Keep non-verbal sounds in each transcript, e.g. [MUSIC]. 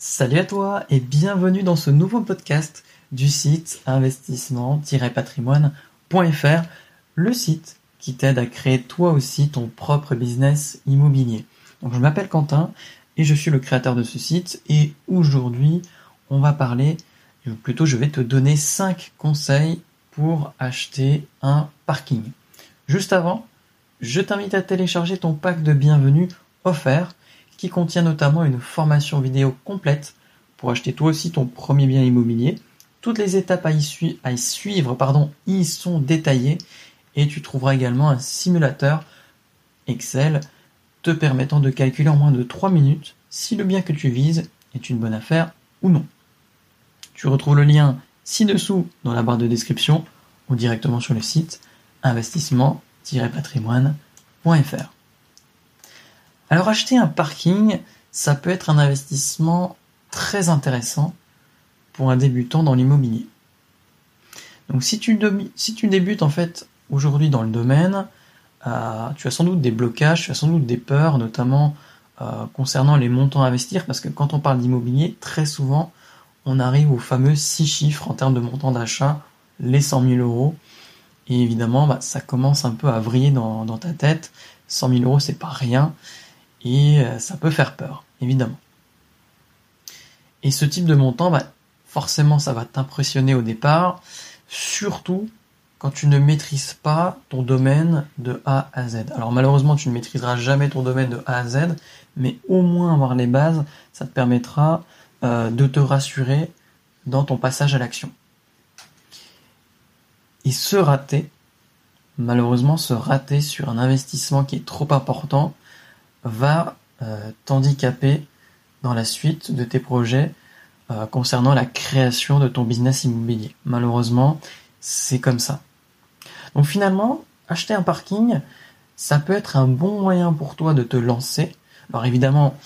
Salut à toi et bienvenue dans ce nouveau podcast du site investissement-patrimoine.fr, le site qui t'aide à créer toi aussi ton propre business immobilier. Donc je m'appelle Quentin et je suis le créateur de ce site et aujourd'hui on va parler, ou plutôt je vais te donner 5 conseils pour acheter un parking. Juste avant, je t'invite à télécharger ton pack de bienvenue offert qui contient notamment une formation vidéo complète pour acheter toi aussi ton premier bien immobilier. Toutes les étapes à y, suivre pardon, y sont détaillées et tu trouveras également un simulateur Excel te permettant de calculer en moins de 3 minutes si le bien que tu vises est une bonne affaire ou non. Tu retrouves le lien ci-dessous dans la barre de description ou directement sur le site investissement-patrimoine.fr. Alors acheter un parking, ça peut être un investissement très intéressant pour un débutant dans l'immobilier. Donc si tu, débutes en fait aujourd'hui dans le domaine, euh, tu as sans doute des blocages, tu as sans doute des peurs, notamment euh, concernant les montants à investir, parce que quand on parle d'immobilier, très souvent on arrive aux fameux 6 chiffres en termes de montant d'achat, les 100 000 euros. Et évidemment, bah, ça commence un peu à vriller dans, dans ta tête. 100 000 euros, c'est pas rien et euh, ça peut faire peur, évidemment. Et ce type de montant, bah, forcément, ça va t'impressionner au départ, surtout quand tu ne maîtrises pas ton domaine de A à Z. Alors malheureusement, tu ne maîtriseras jamais ton domaine de A à Z, mais au moins avoir les bases, ça te permettra euh, de te rassurer dans ton passage à l'action. Et se rater, malheureusement, se rater sur un investissement qui est trop important, va euh, t'handicaper dans la suite de tes projets euh, concernant la création de ton business immobilier. Malheureusement, c'est comme ça. Donc finalement, acheter un parking, ça peut être un bon moyen pour toi de te lancer. Alors évidemment,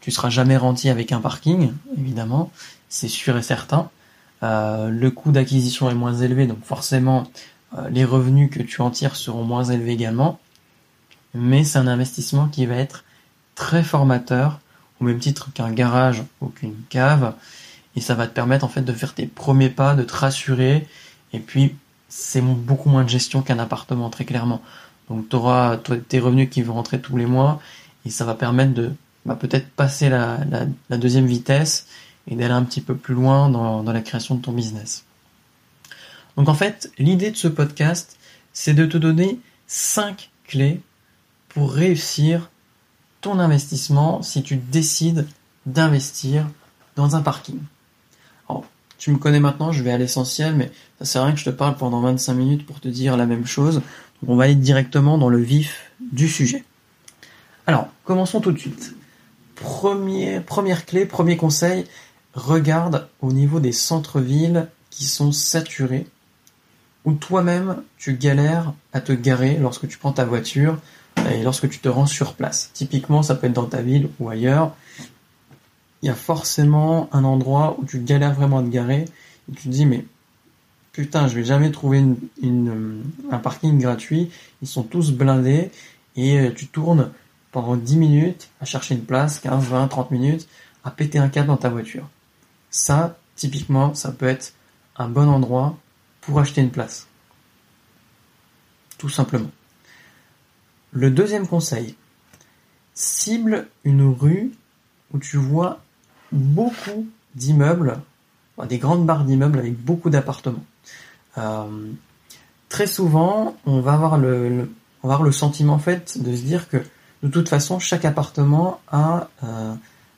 tu seras jamais rentier avec un parking, évidemment, c'est sûr et certain. Euh, le coût d'acquisition est moins élevé, donc forcément, les revenus que tu en tires seront moins élevés également mais c'est un investissement qui va être très formateur, au même titre qu'un garage ou qu'une cave, et ça va te permettre en fait de faire tes premiers pas, de te rassurer, et puis c'est beaucoup moins de gestion qu'un appartement très clairement. Donc tu auras tes revenus qui vont rentrer tous les mois, et ça va permettre de bah, peut-être passer la, deuxième vitesse et d'aller un petit peu plus loin dans, dans la création de ton business. Donc en fait, l'idée de ce podcast, c'est de te donner 5 clés pour réussir ton investissement si tu décides d'investir dans un parking. Alors, tu me connais maintenant, je vais à l'essentiel, mais ça sert à rien que je te parle pendant 25 minutes pour te dire la même chose. On va aller directement dans le vif du sujet. Alors, commençons tout de suite. Premier, première clé, premier conseil, regarde au niveau des centres-villes qui sont saturés, où toi-même tu galères à te garer lorsque tu prends ta voiture et lorsque tu te rends sur place. Typiquement, ça peut être dans ta ville ou ailleurs. Il y a forcément un endroit où tu galères vraiment à te garer et tu te dis mais putain, je vais jamais trouver une, un parking gratuit. Ils sont tous blindés et euh, tu tournes pendant 10 minutes à chercher une place, 15, 20, 30 minutes, à péter un câble dans ta voiture. Ça, typiquement, ça peut être un bon endroit pour acheter une place. Tout simplement. Le deuxième conseil, cible une rue où tu vois beaucoup d'immeubles, des grandes barres d'immeubles avec beaucoup d'appartements. Euh, très souvent, on va avoir le, sentiment en fait de se dire que de toute façon, chaque appartement a euh,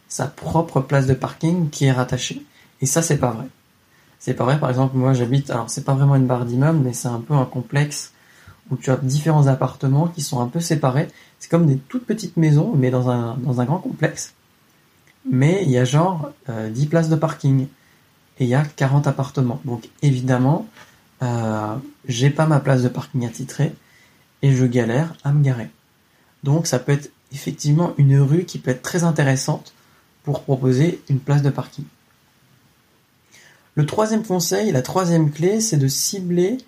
sa propre place de parking qui est rattachée. Et ça, c'est pas vrai. C'est pas vrai. Par exemple, moi, j'habite. Alors, c'est pas vraiment une barre d'immeuble, mais c'est un peu un complexe où tu as différents appartements qui sont un peu séparés. C'est comme des toutes petites maisons, mais dans un, dans un grand complexe. Mais il y a genre 10 euh, places de parking. Et il y a 40 appartements. Donc évidemment, euh, j'ai pas ma place de parking attitrée et je galère à me garer. Donc ça peut être effectivement une rue qui peut être très intéressante pour proposer une place de parking. Le troisième conseil, la troisième clé, c'est de cibler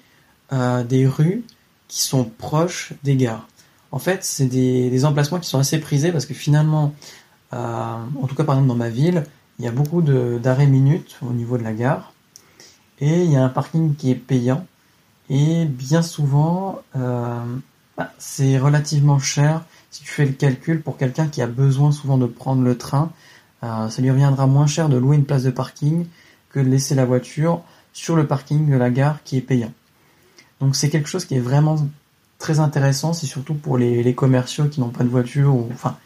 euh, des rues qui sont proches des gares. En fait, c'est des, emplacements qui sont assez prisés parce que finalement, euh, en tout cas par exemple dans ma ville, il y a beaucoup d'arrêts minutes au niveau de la gare. Et il y a un parking qui est payant. Et bien souvent, euh, bah, c'est relativement cher si tu fais le calcul pour quelqu'un qui a besoin souvent de prendre le train. Euh, ça lui reviendra moins cher de louer une place de parking que de laisser la voiture sur le parking de la gare qui est payant. Donc c'est quelque chose qui est vraiment très intéressant, c'est surtout pour les, commerciaux qui n'ont pas de voiture ou enfin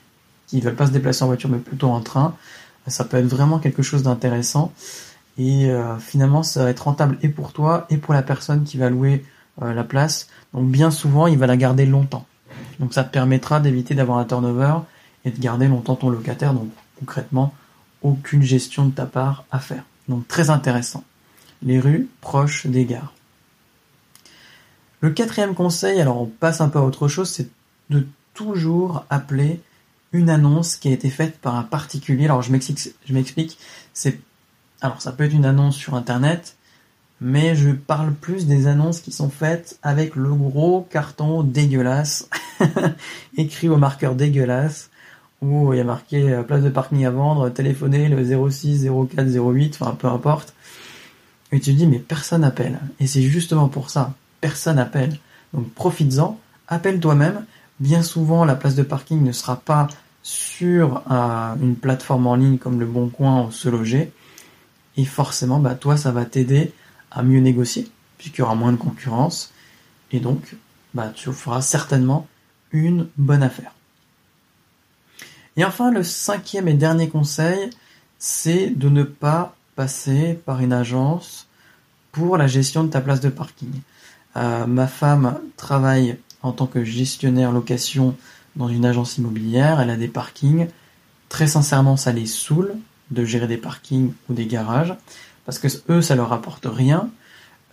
qui ne veulent pas se déplacer en voiture mais plutôt en train. Ça peut être vraiment quelque chose d'intéressant et euh, finalement ça va être rentable et pour toi et pour la personne qui va louer euh, la place. Donc bien souvent il va la garder longtemps. Donc ça te permettra d'éviter d'avoir un turnover et de garder longtemps ton locataire. Donc concrètement aucune gestion de ta part à faire. Donc très intéressant. Les rues proches des gares. Le quatrième conseil, alors on passe un peu à autre chose, c'est de toujours appeler une annonce qui a été faite par un particulier. Alors je m'explique, c'est alors ça peut être une annonce sur internet, mais je parle plus des annonces qui sont faites avec le gros carton dégueulasse [LAUGHS] écrit au marqueur dégueulasse où il y a marqué euh, place de parking à vendre, téléphonez le 06 04 08, enfin peu importe. Et tu te dis mais personne appelle. Et c'est justement pour ça personne appelle. Donc profites-en, appelle toi-même. Bien souvent, la place de parking ne sera pas sur euh, une plateforme en ligne comme le Bon Coin ou Se Loger. Et forcément, bah, toi, ça va t'aider à mieux négocier, puisqu'il y aura moins de concurrence. Et donc, bah, tu feras certainement une bonne affaire. Et enfin, le cinquième et dernier conseil, c'est de ne pas passer par une agence pour la gestion de ta place de parking. Euh, ma femme travaille en tant que gestionnaire location dans une agence immobilière. Elle a des parkings. Très sincèrement, ça les saoule de gérer des parkings ou des garages parce que eux, ça leur apporte rien.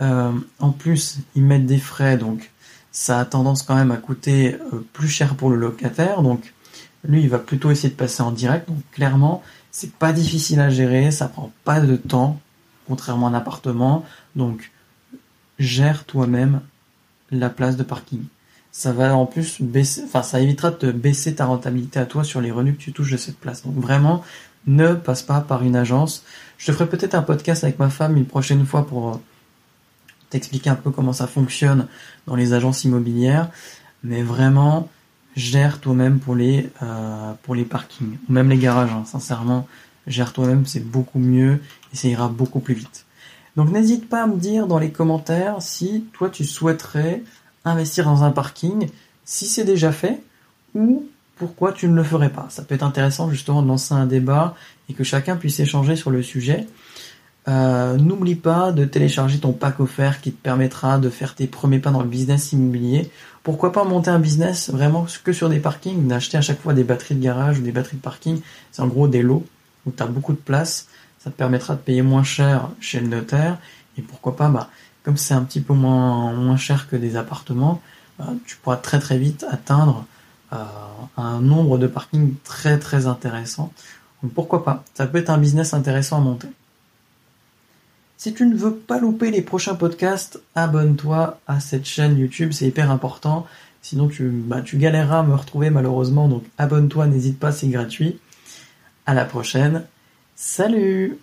Euh, en plus, ils mettent des frais, donc ça a tendance quand même à coûter euh, plus cher pour le locataire. Donc lui, il va plutôt essayer de passer en direct. Donc clairement, c'est pas difficile à gérer, ça prend pas de temps, contrairement à un appartement. Donc gère toi-même la place de parking. Ça va en plus baisser, enfin ça évitera de baisser ta rentabilité à toi sur les revenus que tu touches de cette place. Donc vraiment, ne passe pas par une agence. Je te ferai peut-être un podcast avec ma femme une prochaine fois pour euh, t'expliquer un peu comment ça fonctionne dans les agences immobilières. Mais vraiment, gère toi-même pour les euh, pour les parkings ou même les garages. Hein. Sincèrement, gère toi-même, c'est beaucoup mieux et ça ira beaucoup plus vite. Donc n'hésite pas à me dire dans les commentaires si toi tu souhaiterais investir dans un parking, si c'est déjà fait, ou pourquoi tu ne le ferais pas. Ça peut être intéressant justement de lancer un débat et que chacun puisse échanger sur le sujet. Euh, n'oublie pas de télécharger ton pack offert qui te permettra de faire tes premiers pas dans le business immobilier. Pourquoi pas monter un business vraiment que sur des parkings, d'acheter à chaque fois des batteries de garage ou des batteries de parking. C'est en gros des lots où tu as beaucoup de place ça te permettra de payer moins cher chez le notaire. Et pourquoi pas bah comme c'est un petit peu moins moins cher que des appartements bah, tu pourras très très vite atteindre euh, un nombre de parkings très très intéressant. Donc pourquoi pas? Ça peut être un business intéressant à monter. Si tu ne veux pas louper les prochains podcasts abonne-toi à cette chaîne YouTube c'est hyper important. Sinon tu bah, tu galéreras à me retrouver malheureusement. Donc abonne-toi n'hésite pas c'est gratuit. À la prochaine Salut